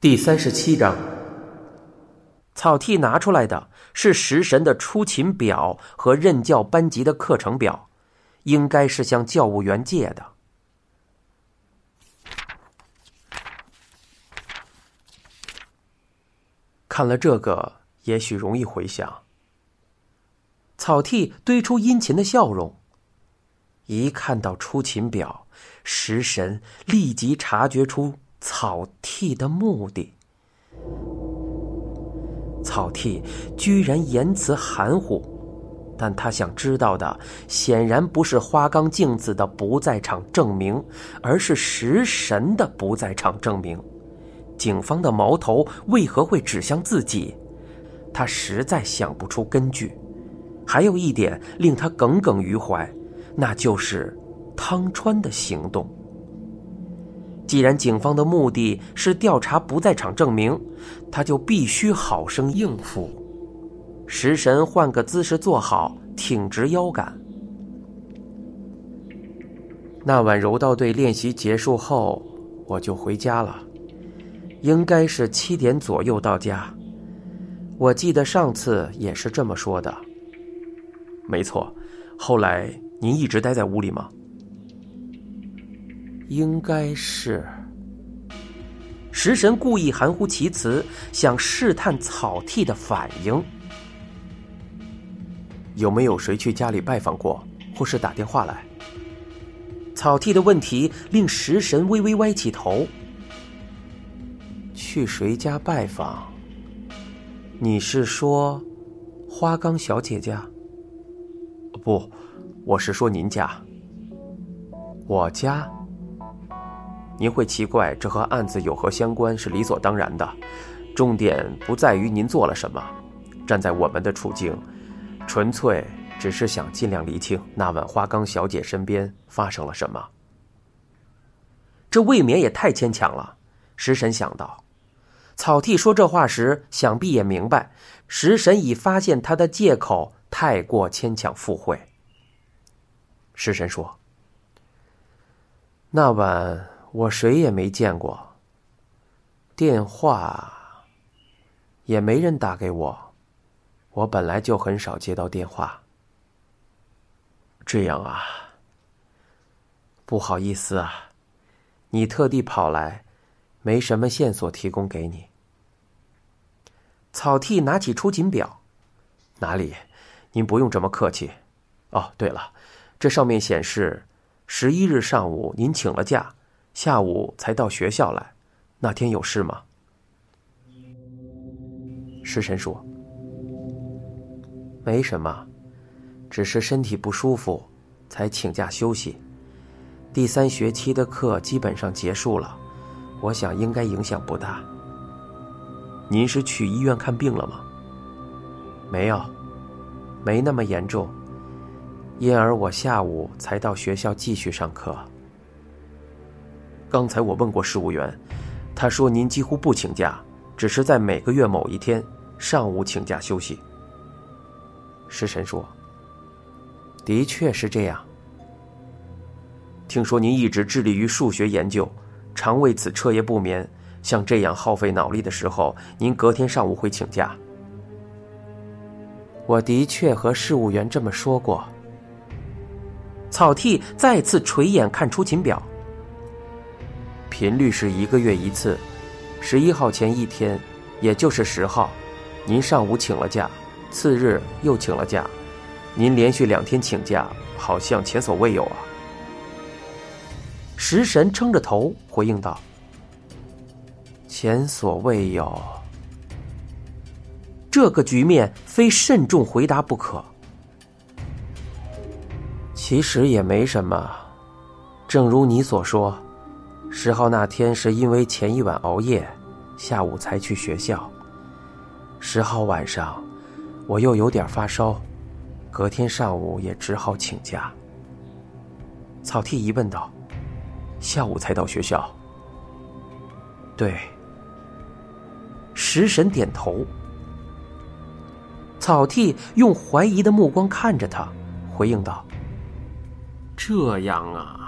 第三十七章，草剃拿出来的是食神的出勤表和任教班级的课程表，应该是向教务员借的。看了这个，也许容易回想。草剃堆出殷勤的笑容，一看到出勤表，食神立即察觉出。草剃的目的，草剃居然言辞含糊，但他想知道的显然不是花岗镜子的不在场证明，而是食神的不在场证明。警方的矛头为何会指向自己？他实在想不出根据。还有一点令他耿耿于怀，那就是汤川的行动。既然警方的目的是调查不在场证明，他就必须好生应付。食神换个姿势坐好，挺直腰杆。那晚柔道队练习结束后，我就回家了，应该是七点左右到家。我记得上次也是这么说的。没错，后来您一直待在屋里吗？应该是。食神故意含糊其辞，想试探草剃的反应。有没有谁去家里拜访过，或是打电话来？草剃的问题令食神微微歪起头。去谁家拜访？你是说花岗小姐家？不，我是说您家。我家。您会奇怪这和案子有何相关？是理所当然的。重点不在于您做了什么，站在我们的处境，纯粹只是想尽量厘清那晚花岗小姐身边发生了什么。这未免也太牵强了。食神想到，草剃说这话时，想必也明白，食神已发现他的借口太过牵强附会。食神说：“那晚。”我谁也没见过，电话也没人打给我，我本来就很少接到电话。这样啊，不好意思啊，你特地跑来，没什么线索提供给你。草剃拿起出勤表，哪里？您不用这么客气。哦，对了，这上面显示十一日上午您请了假。下午才到学校来，那天有事吗？食神说：“没什么，只是身体不舒服，才请假休息。第三学期的课基本上结束了，我想应该影响不大。您是去医院看病了吗？没有，没那么严重，因而我下午才到学校继续上课。”刚才我问过事务员，他说您几乎不请假，只是在每个月某一天上午请假休息。食神说：“的确是这样。听说您一直致力于数学研究，常为此彻夜不眠。像这样耗费脑力的时候，您隔天上午会请假？”我的确和事务员这么说过。草剃再次垂眼看出勤表。频率是一个月一次，十一号前一天，也就是十号，您上午请了假，次日又请了假，您连续两天请假，好像前所未有啊。食神撑着头回应道：“前所未有。”这个局面非慎重回答不可。其实也没什么，正如你所说。十号那天是因为前一晚熬夜，下午才去学校。十号晚上，我又有点发烧，隔天上午也只好请假。草剃疑问道：“下午才到学校？”对。食神点头。草剃用怀疑的目光看着他，回应道：“这样啊。”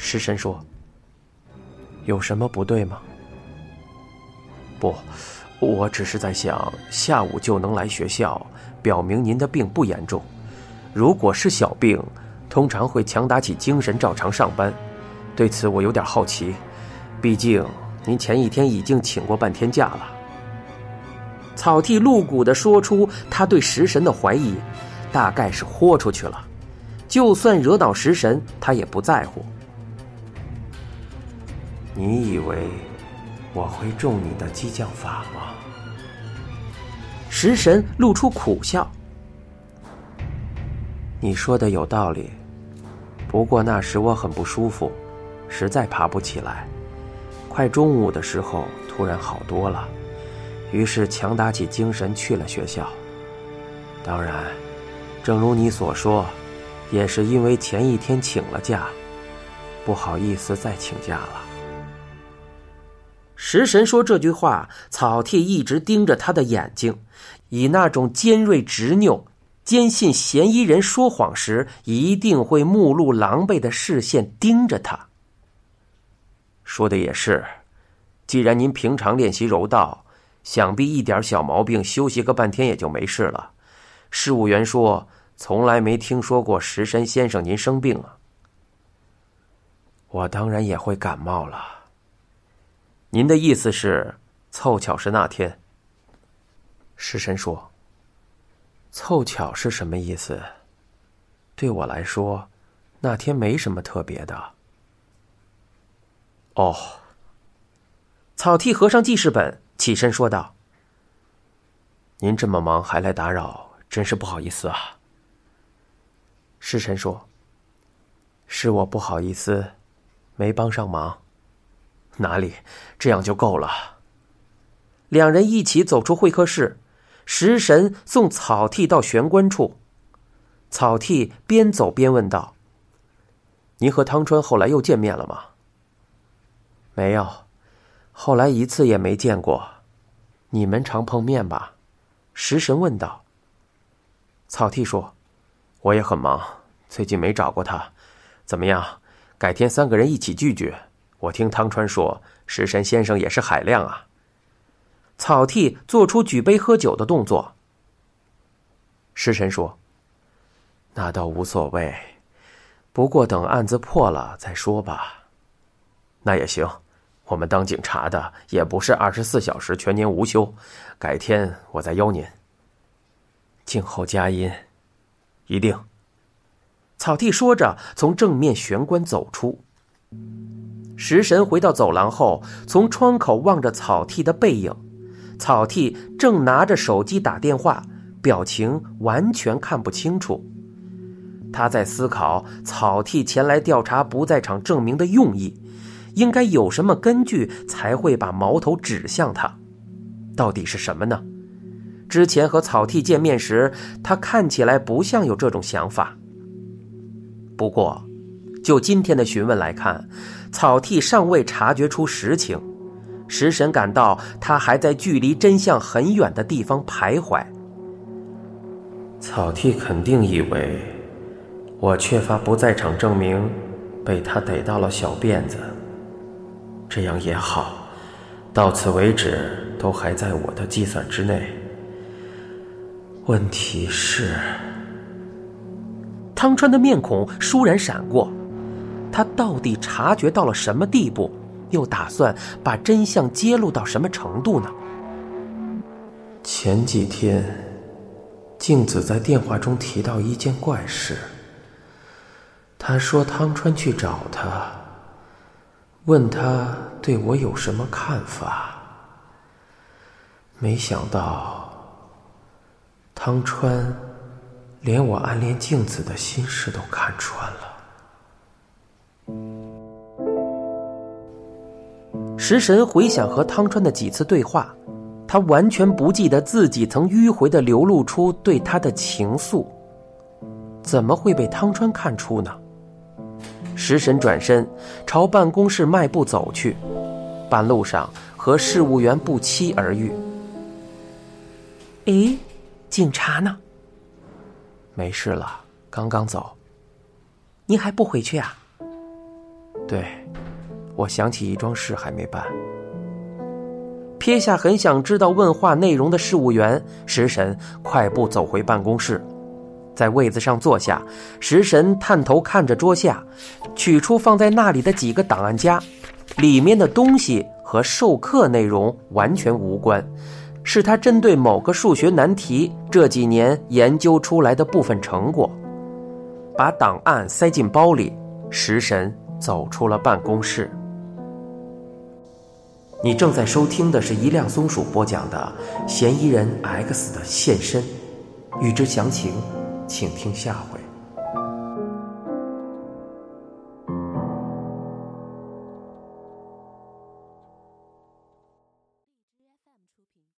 食神说：“有什么不对吗？不，我只是在想，下午就能来学校，表明您的病不严重。如果是小病，通常会强打起精神照常上班。对此我有点好奇，毕竟您前一天已经请过半天假了。草剃露骨的说出他对食神的怀疑，大概是豁出去了。就算惹恼食神，他也不在乎。你以为我会中你的激将法吗？食神露出苦笑。你说的有道理，不过那时我很不舒服。实在爬不起来，快中午的时候突然好多了，于是强打起精神去了学校。当然，正如你所说，也是因为前一天请了假，不好意思再请假了。食神说这句话，草剃一直盯着他的眼睛，以那种尖锐执拗、坚信嫌疑人说谎时一定会目露狼狈的视线盯着他。说的也是，既然您平常练习柔道，想必一点小毛病休息个半天也就没事了。事务员说，从来没听说过石山先生您生病啊。我当然也会感冒了。您的意思是，凑巧是那天？石神说：“凑巧是什么意思？对我来说，那天没什么特别的。”哦，草剃合上记事本，起身说道：“您这么忙还来打扰，真是不好意思啊。”侍臣说：“是我不好意思，没帮上忙。哪里，这样就够了。”两人一起走出会客室，食神送草剃到玄关处，草剃边走边问道：“您和汤川后来又见面了吗？”没有，后来一次也没见过。你们常碰面吧？食神问道。草剃说：“我也很忙，最近没找过他。怎么样？改天三个人一起聚聚。我听汤川说，食神先生也是海量啊。”草剃做出举杯喝酒的动作。食神说：“那倒无所谓，不过等案子破了再说吧。”那也行。我们当警察的也不是二十四小时全年无休，改天我再邀您。静候佳音，一定。草剃说着，从正面玄关走出。食神回到走廊后，从窗口望着草剃的背影。草剃正拿着手机打电话，表情完全看不清楚。他在思考草剃前来调查不在场证明的用意。应该有什么根据才会把矛头指向他？到底是什么呢？之前和草剃见面时，他看起来不像有这种想法。不过，就今天的询问来看，草剃尚未察觉出实情。食神感到他还在距离真相很远的地方徘徊。草剃肯定以为我缺乏不在场证明，被他逮到了小辫子。这样也好，到此为止都还在我的计算之内。问题是，汤川的面孔倏然闪过，他到底察觉到了什么地步？又打算把真相揭露到什么程度呢？前几天，静子在电话中提到一件怪事。他说汤川去找他。问他对我有什么看法？没想到汤川连我暗恋静子的心事都看穿了。食神回想和汤川的几次对话，他完全不记得自己曾迂回的流露出对他的情愫，怎么会被汤川看出呢？食神转身朝办公室迈步走去，半路上和事务员不期而遇。诶，警察呢？没事了，刚刚走。您还不回去啊？对，我想起一桩事还没办。撇下很想知道问话内容的事务员，食神快步走回办公室，在位子上坐下。食神探头看着桌下，取出放在那里的几个档案夹，里面的东西和授课内容完全无关，是他针对某个数学难题这几年研究出来的部分成果。把档案塞进包里，食神走出了办公室。你正在收听的是一辆松鼠播讲的《嫌疑人 X 的现身》，欲知详情，请听下回。